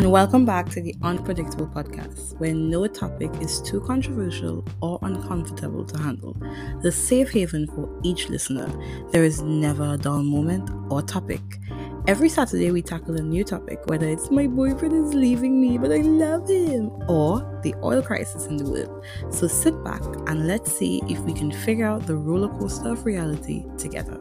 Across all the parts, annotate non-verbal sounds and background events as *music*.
and welcome back to the Unpredictable Podcast, where no topic is too controversial or uncomfortable to handle. The safe haven for each listener. There is never a dull moment or topic. Every Saturday, we tackle a new topic, whether it's my boyfriend is leaving me, but I love him, or the oil crisis in the world. So sit back and let's see if we can figure out the roller coaster of reality together.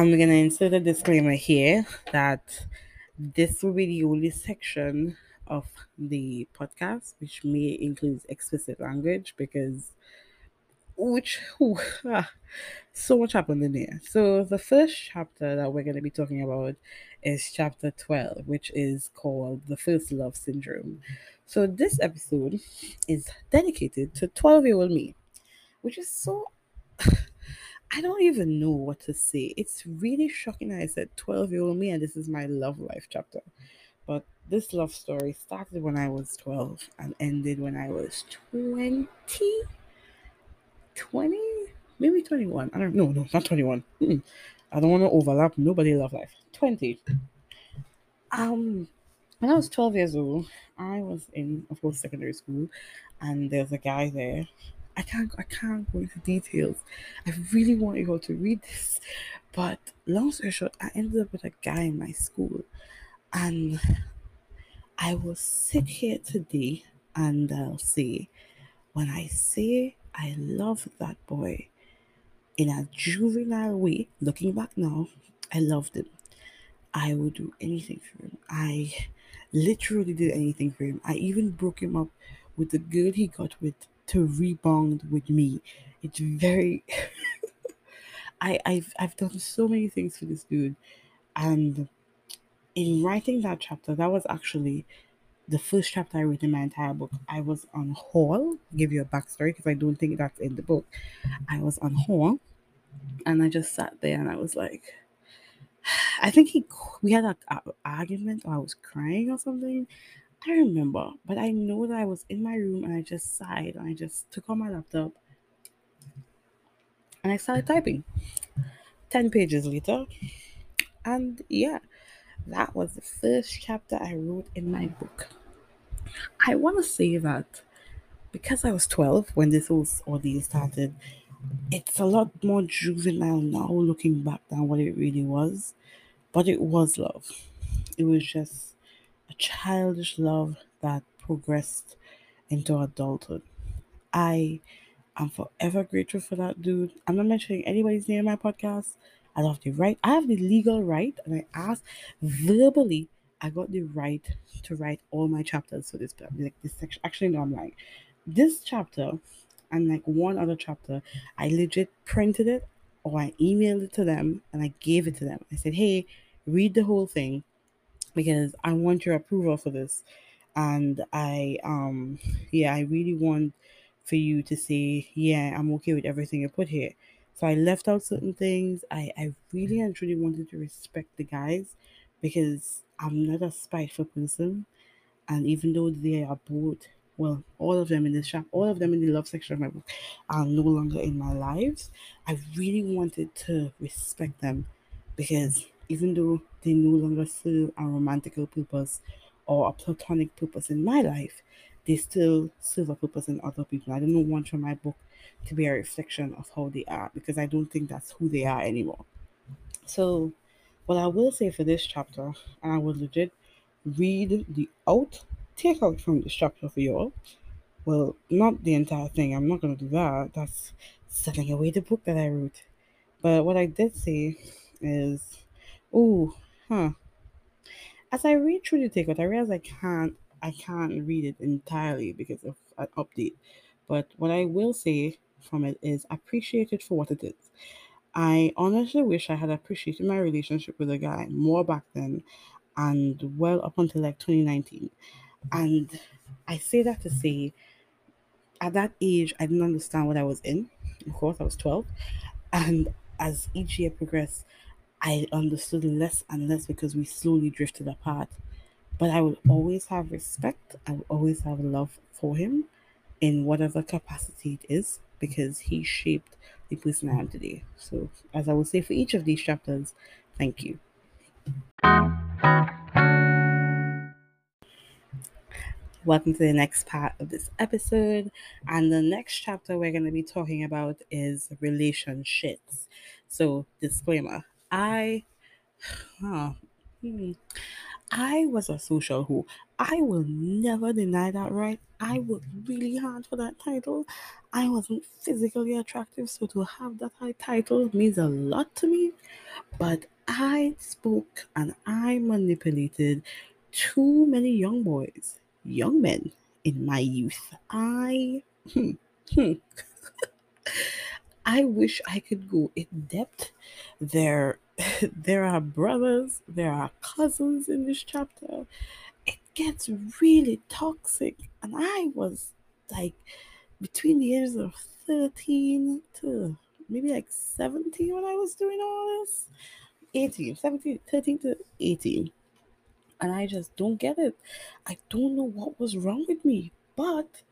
I'm gonna insert a disclaimer here that this will be the only section of the podcast which may include explicit language because which ah, so much happened in there. So the first chapter that we're gonna be talking about is chapter 12, which is called the first love syndrome. So this episode is dedicated to 12 year old me, which is so I don't even know what to say. It's really shocking I said 12 year old me and this is my love life chapter. But this love story started when I was 12 and ended when I was 20. 20? Maybe 21. I don't know. No, not 21. Mm-mm. I don't want to overlap. Nobody love life. 20. Um, when I was 12 years old, I was in, of course, secondary school, and there's a guy there I can't I can't go into details. I really want you all to read this. But long story short, I ended up with a guy in my school and I will sit here today and I'll say when I say I love that boy in a juvenile way, looking back now, I loved him. I would do anything for him. I literally did anything for him. I even broke him up with the girl he got with to rebound with me. It's very *laughs* I I've I've done so many things for this dude and in writing that chapter that was actually the first chapter I wrote in my entire book. I was on Hall, give you a backstory because I don't think that's in the book. I was on Hall and I just sat there and I was like *sighs* I think he we had an argument or I was crying or something I remember, but I know that I was in my room and I just sighed and I just took out my laptop and I started typing. 10 pages later, and yeah, that was the first chapter I wrote in my book. I want to say that because I was 12 when this whole ordeal started, it's a lot more juvenile now looking back than what it really was. But it was love. It was just a childish love that progressed into adulthood. I am forever grateful for that dude. I'm not mentioning anybody's name in my podcast. I have the right, I have the legal right, and I asked verbally, I got the right to write all my chapters for this like this section. Actually, no, I'm lying. This chapter and like one other chapter, I legit printed it or I emailed it to them and I gave it to them. I said, hey, read the whole thing because I want your approval for this. And I um yeah, I really want for you to say, yeah, I'm okay with everything you put here. So I left out certain things. I, I really and truly wanted to respect the guys because I'm not a spiteful person. And even though they are both, well, all of them in the shop, all of them in the love section of my book are no longer in my lives, I really wanted to respect them because even though they no longer serve a romantical purpose or a platonic purpose in my life, they still serve a purpose in other people. I don't want for my book to be a reflection of how they are because I don't think that's who they are anymore. So, what I will say for this chapter, and I will legit read the out, take out from this chapter for y'all. Well, not the entire thing. I'm not gonna do that. That's selling away the book that I wrote. But what I did say is Oh, huh. As I read through the ticket, I realize I can't I can't read it entirely because of an update. But what I will say from it is appreciate it for what it is. I honestly wish I had appreciated my relationship with a guy more back then and well up until like 2019. And I say that to say at that age I didn't understand what I was in. Of course I was 12. And as each year progressed, I understood less and less because we slowly drifted apart. but I will always have respect. I will always have love for him in whatever capacity it is because he shaped the person I am today. So, as I will say for each of these chapters, thank you. Welcome to the next part of this episode. And the next chapter we're going to be talking about is relationships. So, disclaimer I, huh, I was a social who I will never deny that, right? I worked really hard for that title. I wasn't physically attractive, so to have that high title means a lot to me. But I spoke and I manipulated too many young boys young men in my youth. I hmm, hmm. *laughs* I wish I could go in depth. There *laughs* there are brothers, there are cousins in this chapter. It gets really toxic and I was like between the ages of 13 to maybe like 17 when I was doing all this. 18, 17, 13 to 18 and I just don't get it. I don't know what was wrong with me. But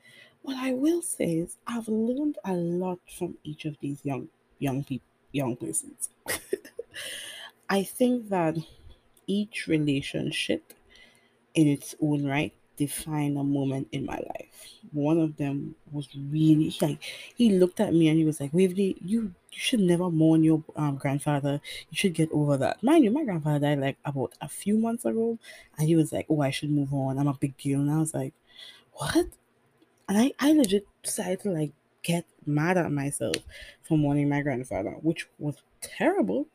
what I will say is I've learned a lot from each of these young young people young persons. *laughs* I think that each relationship in its own right define a moment in my life. One of them was really like he looked at me and he was like, Waverly, you you should never mourn your um, grandfather. You should get over that. Mind you, my grandfather died like about a few months ago, and he was like, "Oh, I should move on. I'm a big deal." And I was like, "What?" And I, I legit decided to like get mad at myself for mourning my grandfather, which was terrible.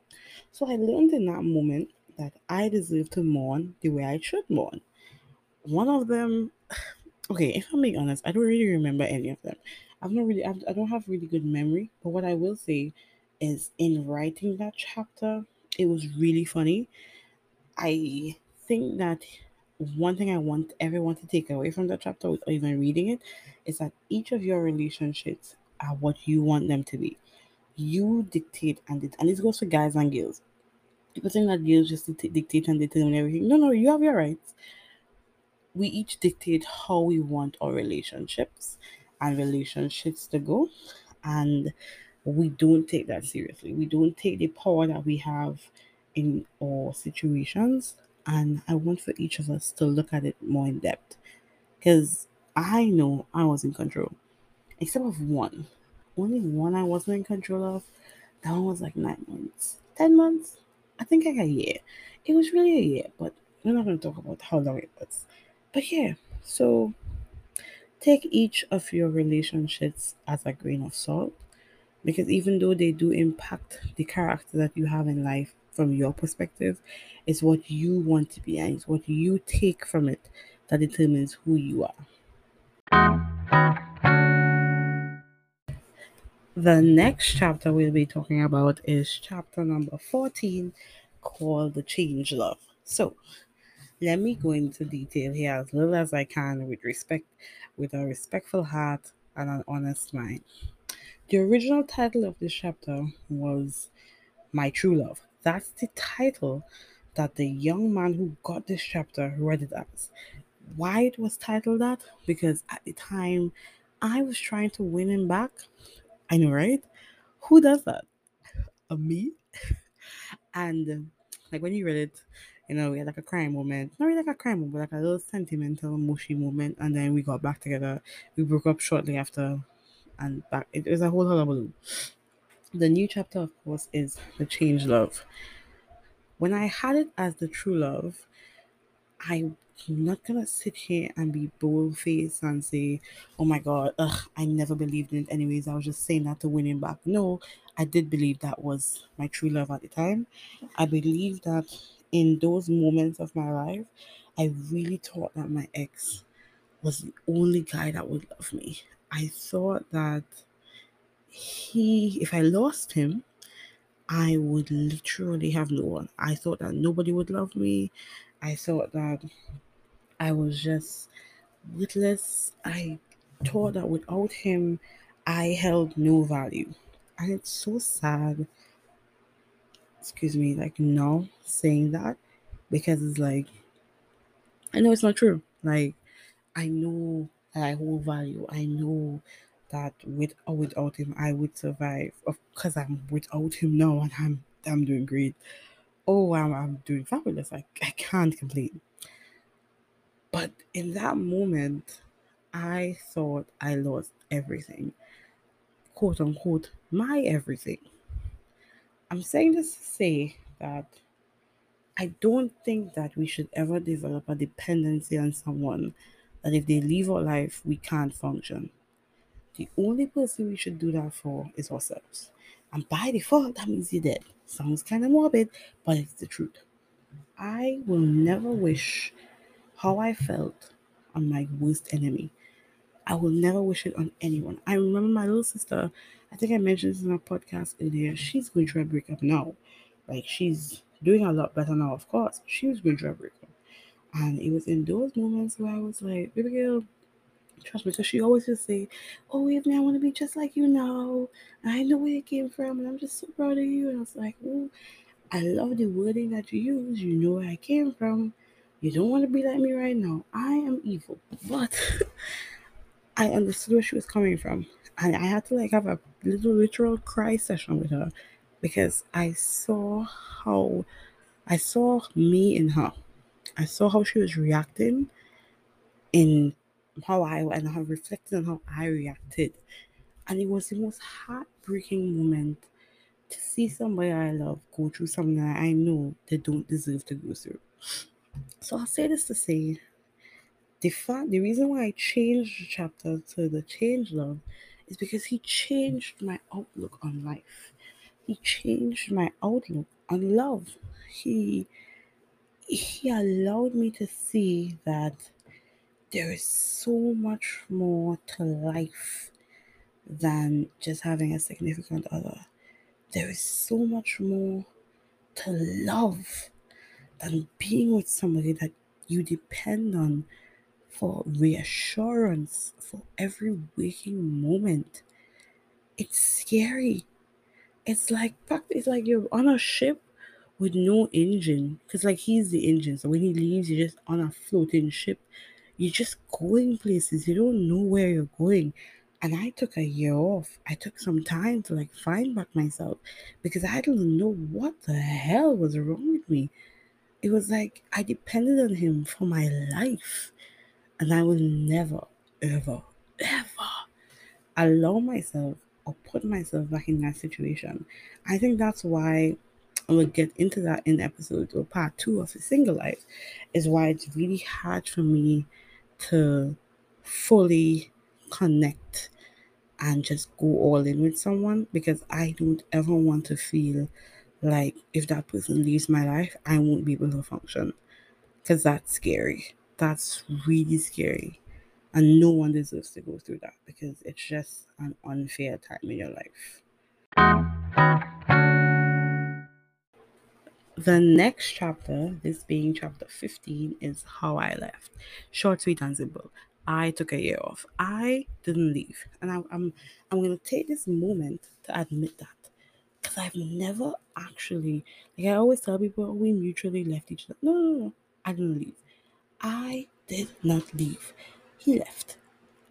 So I learned in that moment that I deserve to mourn the way I should mourn. One of them *sighs* okay if i'm being honest i don't really remember any of them. I've not really I've, i don't have really good memory but what i will say is in writing that chapter it was really funny. I think that one thing i want everyone to take away from that chapter or even reading it is that each of your relationships are what you want them to be. You dictate and it and this goes for guys and girls. People think that girls just dictate and determine everything. No no you have your rights. We each dictate how we want our relationships and relationships to go and we don't take that seriously. We don't take the power that we have in our situations and i want for each of us to look at it more in depth. Because i know i was in control except of one. Only one i wasn't in control of. That one was like nine months. Ten months? I think like a year. It was really a year but we're not going to talk about how long it was. But yeah, so take each of your relationships as a grain of salt because even though they do impact the character that you have in life from your perspective, it's what you want to be and it's what you take from it that determines who you are. The next chapter we'll be talking about is chapter number 14 called The Change Love. So, let me go into detail here as little as I can with respect, with a respectful heart and an honest mind. The original title of this chapter was My True Love. That's the title that the young man who got this chapter read it as. Why it was titled that? Because at the time I was trying to win him back. I know, right? Who does that? A me? *laughs* and um, like when you read it, you know, we had like a crime moment. Not really like a crime moment, but like a little sentimental, mushy moment. And then we got back together. We broke up shortly after, and back. It was a whole hullabaloo. The new chapter, of course, is the change love. When I had it as the true love, I'm not gonna sit here and be bold faced and say, "Oh my God, ugh, I never believed in it." Anyways, I was just saying that to win him back. No, I did believe that was my true love at the time. I believe that in those moments of my life, I really thought that my ex was the only guy that would love me. I thought that he, if I lost him, I would literally have no one. I thought that nobody would love me. I thought that I was just witless. I thought that without him, I held no value. And it's so sad excuse me, like now saying that because it's like I know it's not true. Like, I know that I hold value. I know that with or without him, I would survive. Of course, I'm without him now, and I'm I'm doing great. Oh, I'm I'm doing fabulous. I I can't complain. But in that moment, I thought I lost everything, quote unquote, my everything. I'm saying this to say that I don't think that we should ever develop a dependency on someone that if they leave our life, we can't function. The only person we should do that for is ourselves. And by default, that means you're dead. Sounds kind of morbid, but it's the truth. I will never wish how I felt on my worst enemy. I will never wish it on anyone. I remember my little sister, I think I mentioned this in a podcast earlier. She's going through a breakup now. Like she's doing a lot better now, of course. She was going through a breakup. And it was in those moments where I was like, baby girl, trust me, because she always just say, Oh, Evelyn, I want to be just like you now. I know where it came from, and I'm just so proud of you. And I was like, Oh, I love the wording that you use. You know where I came from. You don't want to be like me right now. I am evil. But *laughs* I understood where she was coming from. And I had to like have a little literal cry session with her because I saw how I saw me in her. I saw how she was reacting in how I and how reflected on how I reacted. And it was the most heartbreaking moment to see somebody I love go through something that I know they don't deserve to go through. So I'll say this to say the fact the reason why I changed the chapter to the change love is because he changed my outlook on life. He changed my outlook on love. He he allowed me to see that there is so much more to life than just having a significant other. There is so much more to love than being with somebody that you depend on for reassurance for every waking moment. It's scary. It's like it's like you're on a ship with no engine because like he's the engine. So when he leaves, you're just on a floating ship. You're just going places. You don't know where you're going. And I took a year off. I took some time to like find back myself because I didn't know what the hell was wrong with me. It was like I depended on him for my life. And I will never, ever, ever allow myself or put myself back in that situation. I think that's why I will get into that in episode or part two of the single life, is why it's really hard for me to fully connect and just go all in with someone because I don't ever want to feel like if that person leaves my life, I won't be able to function because that's scary. That's really scary. And no one deserves to go through that because it's just an unfair time in your life. The next chapter, this being chapter 15, is How I Left. Short, sweet, and simple. I took a year off. I didn't leave. And I, I'm I'm gonna take this moment to admit that. Because I've never actually like I always tell people we mutually left each other. No, no, no. I didn't leave. I did not leave. He left.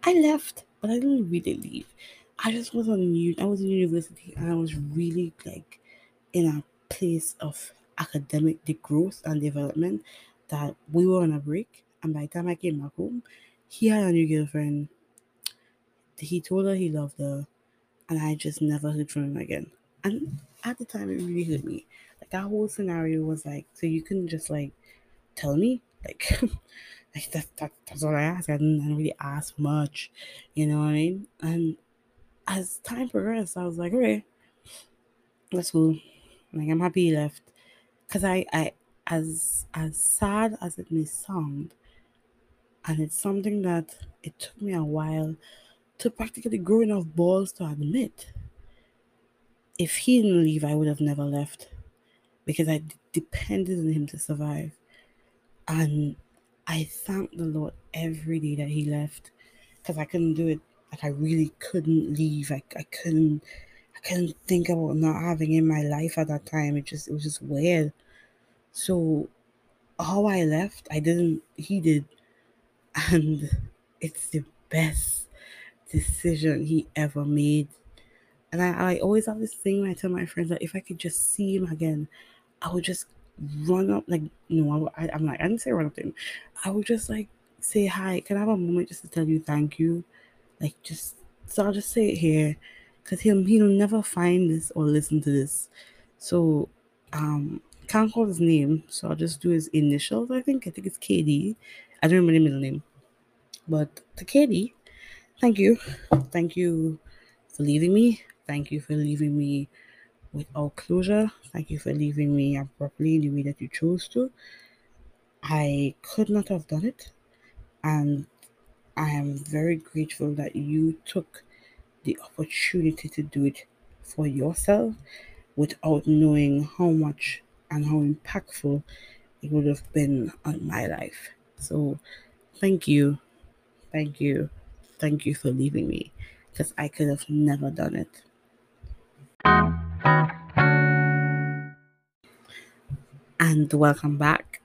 I left, but I didn't really leave. I just was on I was in university and I was really like in a place of academic the growth and development that we were on a break. And by the time I came back home, he had a new girlfriend. He told her he loved her, and I just never heard from him again. And at the time, it really hurt me. Like that whole scenario was like, so you couldn't just like tell me, like, *laughs* like that, that that's all I asked. I didn't, I didn't really ask much, you know what I mean? And as time progressed, I was like, okay, that's cool. Like I'm happy he left because I, I, as as sad as it may sound, and it's something that it took me a while to practically grow enough balls to admit. If he didn't leave, I would have never left because I depended on him to survive. And I thank the Lord every day that he left because I couldn't do it. Like I really couldn't leave. I, I couldn't I couldn't think about not having him in my life at that time. It just it was just weird. So how I left, I didn't, he did. And it's the best decision he ever made. And I, I always have this thing when I tell my friends that if I could just see him again, I would just run up, like, no, I, I'm like, I didn't say run up to him. I would just like say hi. Can I have a moment just to tell you thank you? Like, just, so I'll just say it here because he'll, he'll never find this or listen to this. So, um, can't call his name, so I'll just do his initials. I think I think it's KD. I don't remember the middle name, but to KD, thank you, thank you for leaving me. Thank you for leaving me without closure. Thank you for leaving me abruptly in the way that you chose to. I could not have done it, and I am very grateful that you took the opportunity to do it for yourself without knowing how much and how impactful it would have been on my life. So, thank you, thank you, thank you for leaving me because I could have never done it. And welcome back.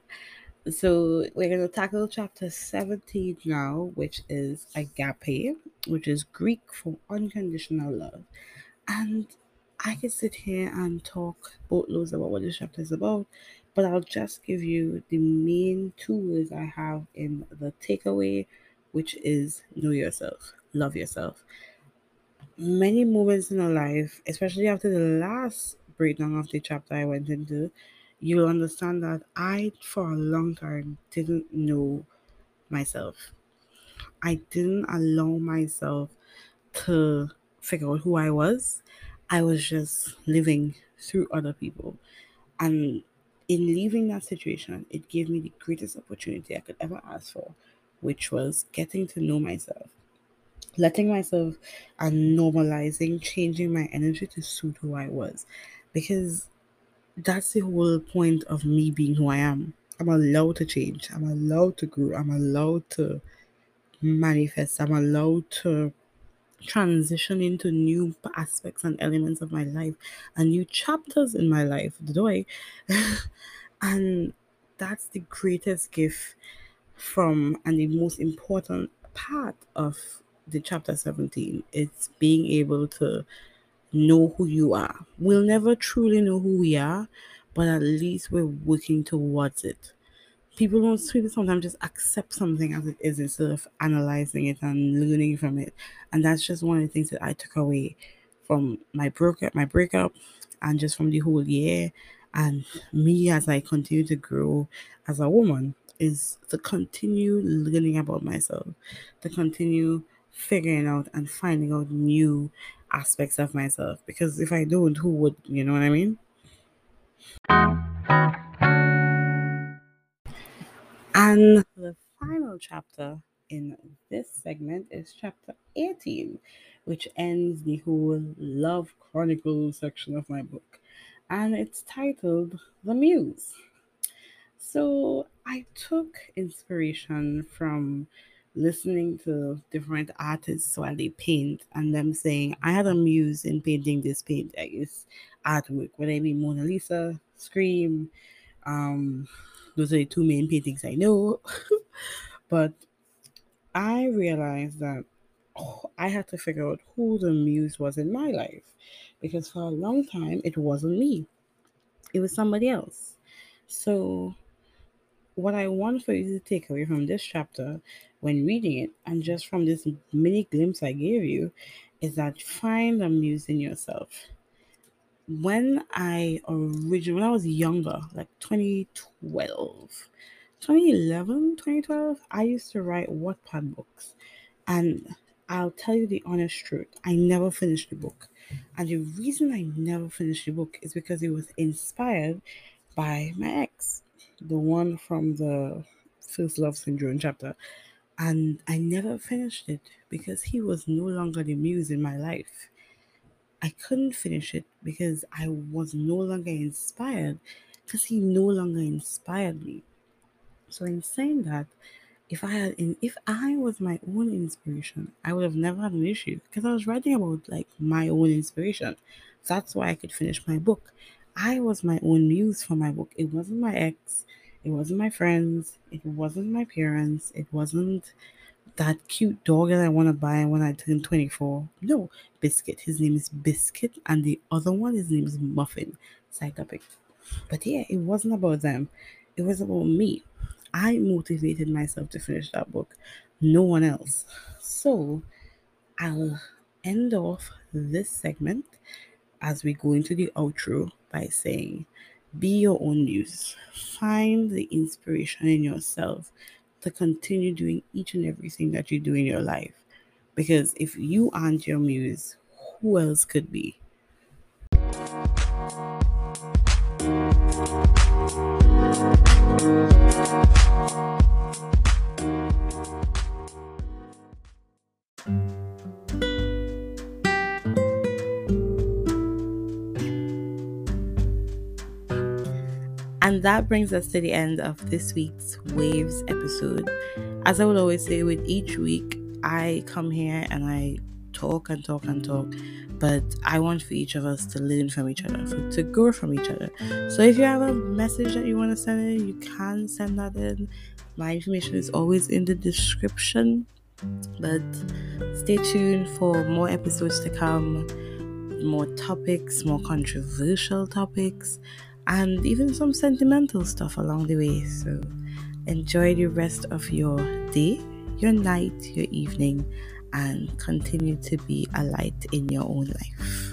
So, we're going to tackle chapter 17 now, which is agape, which is Greek for unconditional love. And I can sit here and talk boatloads about what this chapter is about, but I'll just give you the main two words I have in the takeaway, which is know yourself, love yourself. Many moments in our life, especially after the last breakdown of the chapter I went into, you'll understand that I, for a long time, didn't know myself. I didn't allow myself to figure out who I was. I was just living through other people. And in leaving that situation, it gave me the greatest opportunity I could ever ask for, which was getting to know myself, letting myself and normalizing, changing my energy to suit who I was. Because that's the whole point of me being who I am. I'm allowed to change. I'm allowed to grow. I'm allowed to manifest. I'm allowed to transition into new aspects and elements of my life and new chapters in my life. The way *laughs* and that's the greatest gift from and the most important part of the chapter 17. It's being able to know who you are. We'll never truly know who we are, but at least we're working towards it. People don't people sometimes just accept something as it is instead of analyzing it and learning from it. And that's just one of the things that I took away from my breakup my breakup and just from the whole year and me as I continue to grow as a woman is to continue learning about myself, to continue figuring out and finding out new aspects of myself. Because if I don't, who would? You know what I mean? And the final chapter in this segment is chapter 18, which ends the whole Love Chronicles section of my book. And it's titled The Muse. So I took inspiration from listening to different artists while they paint and them saying, I had a muse in painting this paint, guess, artwork, whether it be Mona Lisa, Scream, um, those are the two main paintings I know. *laughs* but I realized that oh, I had to figure out who the muse was in my life because for a long time it wasn't me, it was somebody else. So, what I want for you to take away from this chapter when reading it, and just from this mini glimpse I gave you, is that find a muse in yourself. When I originally, when I was younger, like 2012, 2011, 2012, I used to write Wattpad books. And I'll tell you the honest truth, I never finished the book. And the reason I never finished the book is because it was inspired by my ex, the one from the First Love Syndrome chapter. And I never finished it because he was no longer the muse in my life. I couldn't finish it because I was no longer inspired because he no longer inspired me. So in saying that, if I had in if I was my own inspiration, I would have never had an issue because I was writing about like my own inspiration. That's why I could finish my book. I was my own muse for my book. It wasn't my ex, It wasn't my friends. It wasn't my parents. It wasn't that cute dog that I want to buy when I turn 24. No, Biscuit. His name is Biscuit, and the other one, his name is Muffin. Side topic. But yeah, it wasn't about them. It was about me. I motivated myself to finish that book, no one else. So I'll end off this segment as we go into the outro by saying, be your own muse. Find the inspiration in yourself to continue doing each and everything that you do in your life. Because if you aren't your muse, who else could be? And that brings us to the end of this week's Waves episode. As I would always say, with each week, I come here and I talk and talk and talk, but I want for each of us to learn from each other, for, to grow from each other. So if you have a message that you want to send in, you can send that in. My information is always in the description. But stay tuned for more episodes to come, more topics, more controversial topics and even some sentimental stuff along the way. So enjoy the rest of your day, your night, your evening, and continue to be a light in your own life.